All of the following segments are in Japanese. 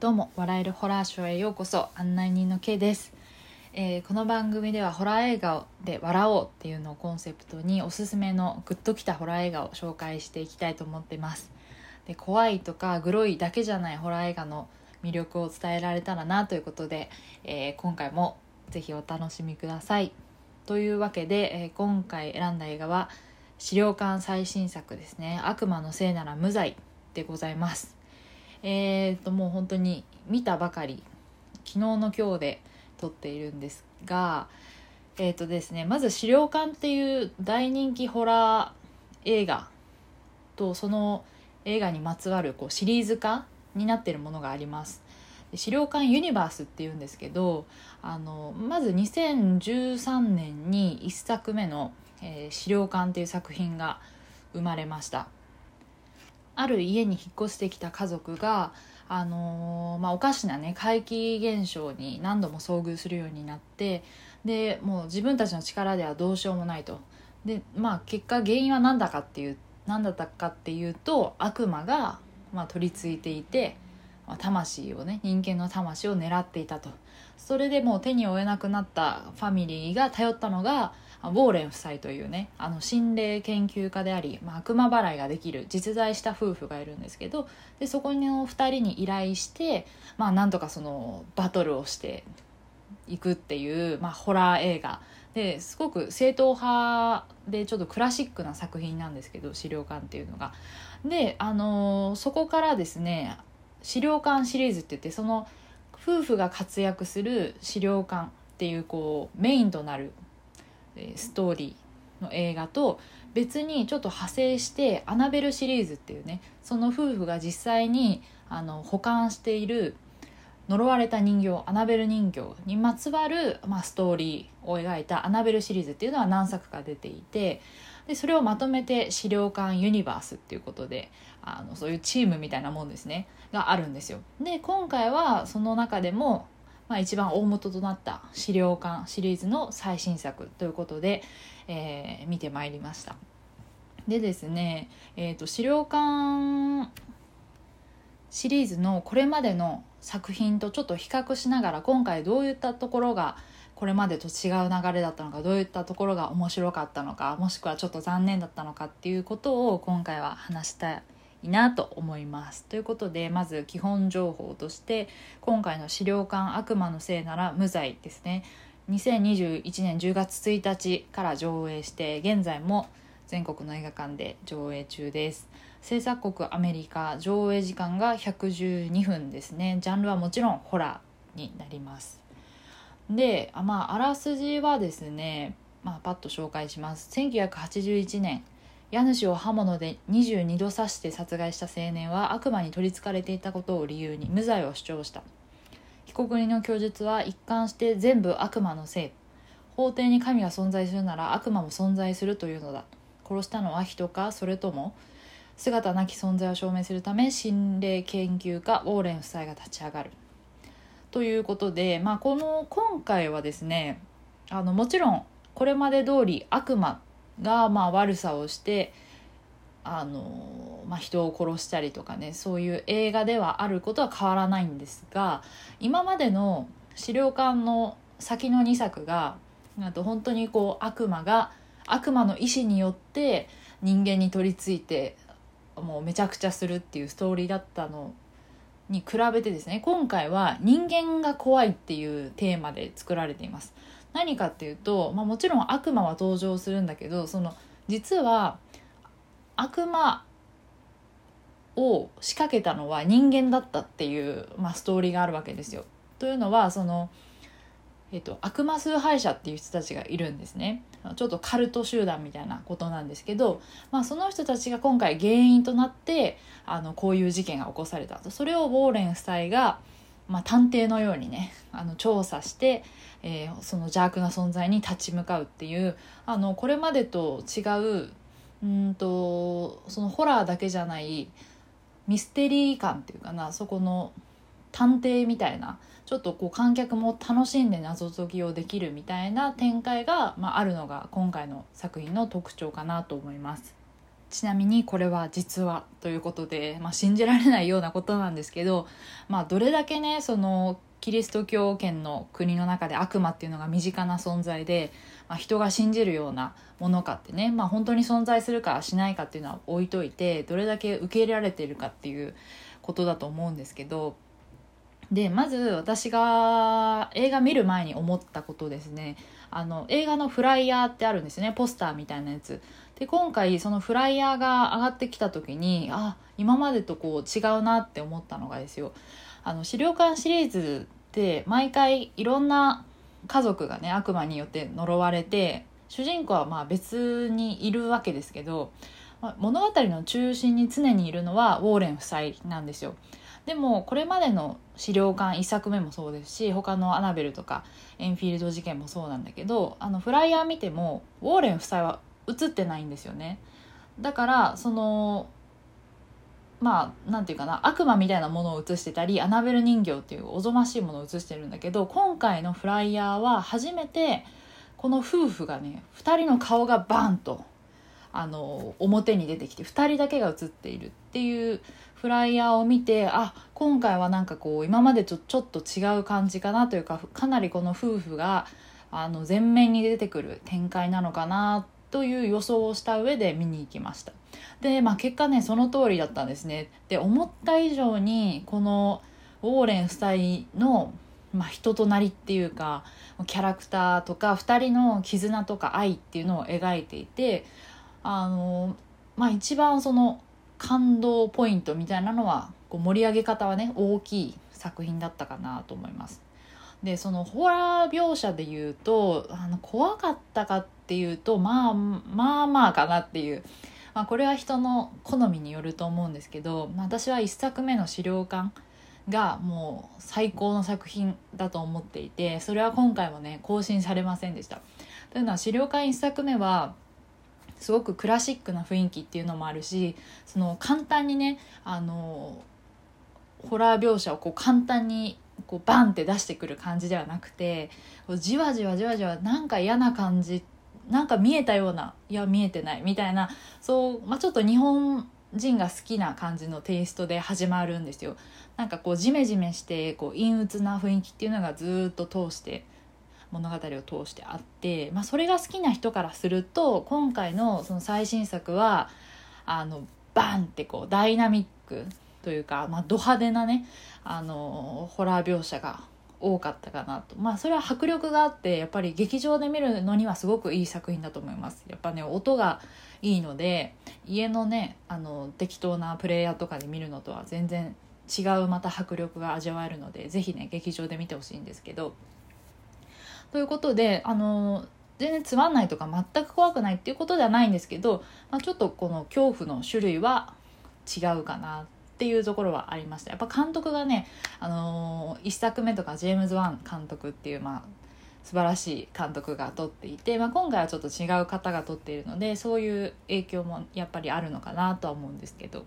どうも笑えるホラーショーへようこそ案内人の K です、えーこの番組ではホラー映画で笑おうっていうのをコンセプトにおすすめのグッときたホラー映画を紹介していきたいと思ってます。で怖いとかグロいだけじゃないホラー映画の魅力を伝えられたらなということで、えー今回もぜひお楽しみください。というわけで、えー今回選んだ映画は資料館最新作ですね「悪魔のせいなら無罪」でございます。えー、ともう本当に見たばかり昨日の今日で撮っているんですがえーとですねまず「資料館」っていう大人気ホラー映画とその映画にまつわるこうシリーズ化になっているものがあります。資料館ユニバースっていうんですけどあのまず2013年に1作目の「えー資料館」っていう作品が生まれました。ある家に引っ越してきた家族が、あのーまあ、おかしなね怪奇現象に何度も遭遇するようになってでもう自分たちの力ではどうしようもないと。で、まあ、結果原因は何だかっていう何だったかっていうと悪魔が、まあ、取り付いていて、まあ、魂をね人間の魂を狙っていたと。それでもう手に負えなくなったファミリーが頼ったのがウォーレン夫妻というねあの心霊研究家であり、まあ、悪魔払いができる実在した夫婦がいるんですけどでそこの2人に依頼して、まあ、なんとかそのバトルをしていくっていう、まあ、ホラー映画ですごく正統派でちょっとクラシックな作品なんですけど資料館っていうのが。で、あのそこからですね資料館シリーズって言ってその夫婦が活躍する資料館っていうこうメインとなるストーリーの映画と別にちょっと派生してアナベルシリーズっていうねその夫婦が実際にあの保管している呪われた人形アナベル人形にまつわる、まあ、ストーリーを描いたアナベルシリーズっていうのは何作か出ていてでそれをまとめて資料館ユニバースっていうことであのそういうチームみたいなもんですねがあるんですよ。で今回はその中でもまあ、一番大元となった資料館シリーズの最新作ということで、えー見てまいりました。でですね、えー、と資料館シリーズのこれまでの作品とちょっと比較しながら今回どういったところがこれまでと違う流れだったのかどういったところが面白かったのかもしくはちょっと残念だったのかっていうことを今回は話したいいなと思います。ということでまず基本情報として今回の資料館悪魔のせいなら無罪ですね。2021年10月1日から上映して現在も全国の映画館で上映中です。制作国アメリカ上映時間が112分ですね。ジャンルはもちろんホラーになります。であまああらすじはですね、まあ、パッと紹介します。1981年家主を刃物で22度刺して殺害した青年は悪魔に取りつかれていたことを理由に無罪を主張した。被告人の供述は一貫して全部悪魔のせい。法廷に神が存在するなら悪魔も存在するというのだ。殺したのは人かそれとも姿なき存在を証明するため心霊研究家ウォーレン夫妻が立ち上がる。ということで、まあ、この今回はですねあのもちろんこれまで通り悪魔がまあ悪さをしてあの、まあ、人を殺したりとかねそういう映画ではあることは変わらないんですが今までの資料館の先の2作があと本当にこう悪魔が悪魔の意志によって人間に取り付いてもうめちゃくちゃするっていうストーリーだったのに比べてですね今回は人間が怖いっていうテーマで作られています何かっていうと、まあ、もちろん悪魔は登場するんだけどその実は悪魔を仕掛けたのは人間だったっていう、まあ、ストーリーがあるわけですよ。というのはその、えっと、悪魔崇拝者っていう人たちがいるんですね。ちょっとカルト集団みたいなことなんですけど、まあ、その人たちが今回原因となってあのこういう事件が起こされたとそれをウォーレン夫妻が、まあ、探偵のようにねあの調査して、えーその邪悪な存在に立ち向かうっていうあのこれまでと違ううんとそのホラーだけじゃないミステリー感っていうかなそこの探偵みたいなちょっとこう観客も楽しんで謎解きをできるみたいな展開が、まあ、あるのが今回の作品の特徴かなと思います。ちなみにこれは実はということで、まあ、信じられないようなことなんですけど、まあ、どれだけねそのキリスト教圏の国の中で悪魔っていうのが身近な存在で、まあ、人が信じるようなものかってね、まあ、本当に存在するかしないかっていうのは置いといてどれだけ受け入れられているかっていうことだと思うんですけどでまず私が映画見る前に思ったことですね。あの映画のフライヤーってあるんですね。ポスターみたいなやつ。で今回そのフライヤーが上がってきた時にあ今までとこう違うなって思ったのがですよ。あの資料館シリーズって毎回いろんな家族がね悪魔によって呪われて主人公はまあ別にいるわけですけど物語の中心に常にいるのはウォーレン夫妻なんですよ。でもこれまでの資料館1作目もそうですし他のアナベルとかエンフィールド事件もそうなんだけどあのフライヤー見てもウォーレン夫妻は映ってないんですよね。だからそのまあなんていうかな悪魔みたいなものを映してたりアナベル人形っていうおぞましいものを映してるんだけど今回のフライヤーは初めてこの夫婦がね2人の顔がバンとあの表に出てきて2人だけが映っているっていうフライヤーを見てあ今回はなんかこう今までとちょっと違う感じかなというかかなりこの夫婦があの前面に出てくる展開なのかなという予想をした上で見に行きました。で、まあ、結果ねその通りだったんですね。で思った以上にこのウォーレン夫妻の、まあ、人となりっていうかキャラクターとか2人の絆とか愛っていうのを描いていてあの、まあ、一番その感動ポイントみたいなのはこう盛り上げ方はね大きい作品だったかなと思います。でそのホラー描写で言うとあの怖かったかっていうとまあまあまあかなっていう、まあ、これは人の好みによると思うんですけど、まあ、私は1作目の資料館がもう最高の作品だと思っていてそれは今回もね更新されませんでした。というのは資料館1作目はすごくクラシックな雰囲気っていうのもあるしその簡単にねあのホラー描写をこう簡単にこうバンって出してくる感じではなくてじわじわじわじわなんか嫌な感じなんか見えたようないや見えてないみたいなそう、まあ、ちょっと日本人が好きな感じのテイストで始まるんですよ。なんかこうジメジメしてこう陰鬱な雰囲気っていうのがずっと通して物語を通してあって、まあ、それが好きな人からすると今回のその最新作はあのバンってこうダイナミックというか、まあ、ド派手なねあのホラー描写が多かったかなと。まあそれは迫力があってやっぱり劇場で見るのにはすごくいい作品だと思います。やっぱね音がいいので家のねあの適当なプレイヤーとかで見るのとは全然違うまた迫力が味わえるので是非ね劇場で見てほしいんですけど。ということであの全然つまんないとか全く怖くないっていうことではないんですけど、まあ、ちょっとこの恐怖の種類は違うかなっていうところはありましたやっぱ監督がね、あの、1作目とかジェームズ・ワン監督っていう、まあ、素晴らしい監督が撮っていて、まあ、今回はちょっと違う方が撮っているのでそういう影響もやっぱりあるのかなとは思うんですけど。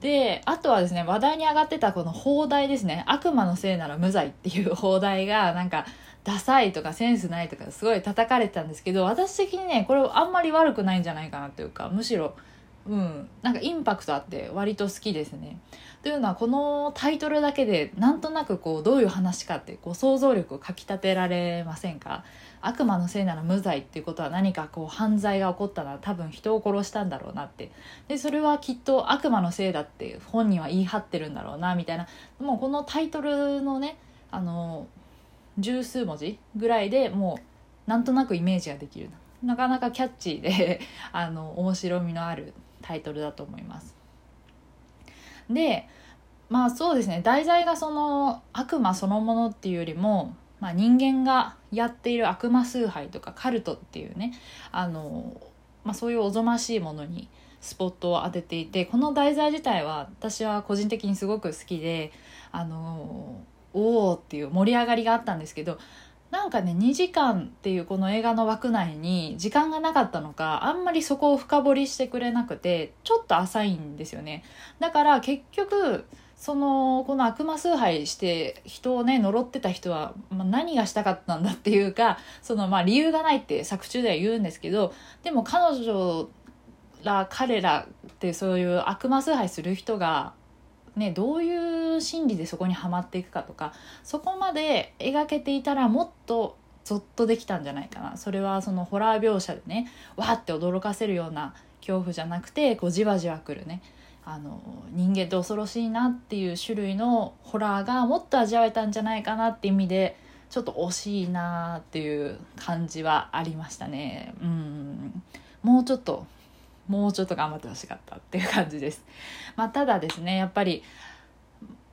であとはですね話題に上がってたこの放題ですね「悪魔のせいなら無罪」っていう放題がなんかダサいとかセンスないとかすごい叩かれてたんですけど私的にねこれあんまり悪くないんじゃないかなというかむしろうんなんかインパクトあって割と好きですね。というのはこのタイトルだけでなんとなくこうどういう話かってこう想像力をかきたてられませんか？悪魔のせいなら無罪っていうことは何かこう犯罪が起こったら多分人を殺したんだろうなって。でそれはきっと悪魔のせいだって本人は言い張ってるんだろうなみたいな。もうこのタイトルのねあの十数文字ぐらいでもうなんとなくイメージができる。なかなかキャッチーで あの面白みのあるタイトルだと思います。でまあそうですね。題材がその悪魔そのものっていうよりも、まあ、人間がやっている悪魔崇拝とかカルトっていうねあの、まあ、そういうおぞましいものにスポットを当てていてこの題材自体は私は個人的にすごく好きであのおおっていう盛り上がりがあったんですけどなんかね2時間っていうこの映画の枠内に時間がなかったのかあんまりそこを深掘りしてくれなくてちょっと浅いんですよね。だから結局そのこの悪魔崇拝して人をね呪ってた人は、まあ、何がしたかったんだっていうかそのまあ理由がないって作中では言うんですけどでも彼女ら彼らってそういう悪魔崇拝する人がね、どういう心理でそこにはまっていくかとかそこまで描けていたらもっとゾッとできたんじゃないかな。それはそのホラー描写でねわーって驚かせるような恐怖じゃなくてこうじわじわくるね。あの人間って恐ろしいなっていう種類のホラーがもっと味わえたんじゃないかなって意味でちょっと惜しいなっていう感じはありましたねうんもうちょっともうちょっと頑張ってほしかったっていう感じです。まあ、ただですねやっぱり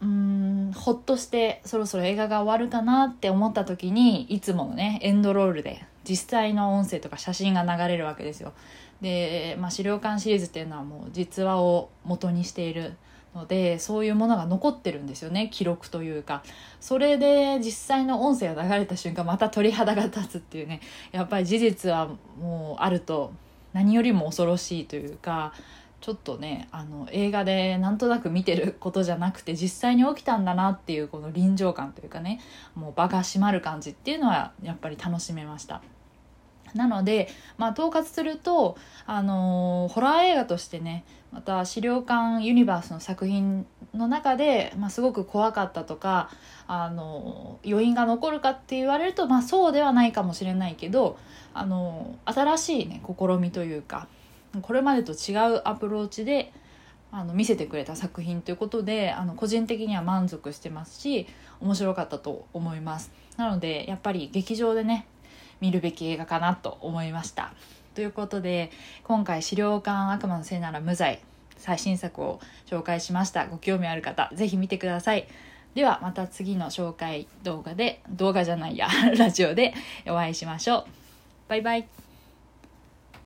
うんほっとしてそろそろ映画が終わるかなって思った時にいつものねエンドロールで実際の音声とか写真が流れるわけですよ。で、まあ、資料館シリーズっていうのはもう実話を元にしているのでそういうものが残ってるんですよね記録というかそれで実際の音声が流れた瞬間また鳥肌が立つっていうねやっぱり事実はもうあると何よりも恐ろしいというかちょっとねあの映画でなんとなく見てることじゃなくて実際に起きたんだなっていうこの臨場感というかねもう場が閉まる感じっていうのはやっぱり楽しめました。なので、まあ、統括すると、あのー、ホラー映画としてねまた資料館ユニバースの作品の中で、まあ、すごく怖かったとか、あのー、余韻が残るかって言われると、まあ、そうではないかもしれないけど、あのー、新しいね試みというかこれまでと違うアプローチであの見せてくれた作品ということであの個人的には満足してますし面白かったと思います。なのでやっぱり劇場でね見るべき映画かなと思いました。ということで今回資料館悪魔のせいなら無罪最新作を紹介しました。ご興味ある方是非見てください。ではまた次の紹介動画で動画じゃないや ラジオでお会いしましょう。バイバイ。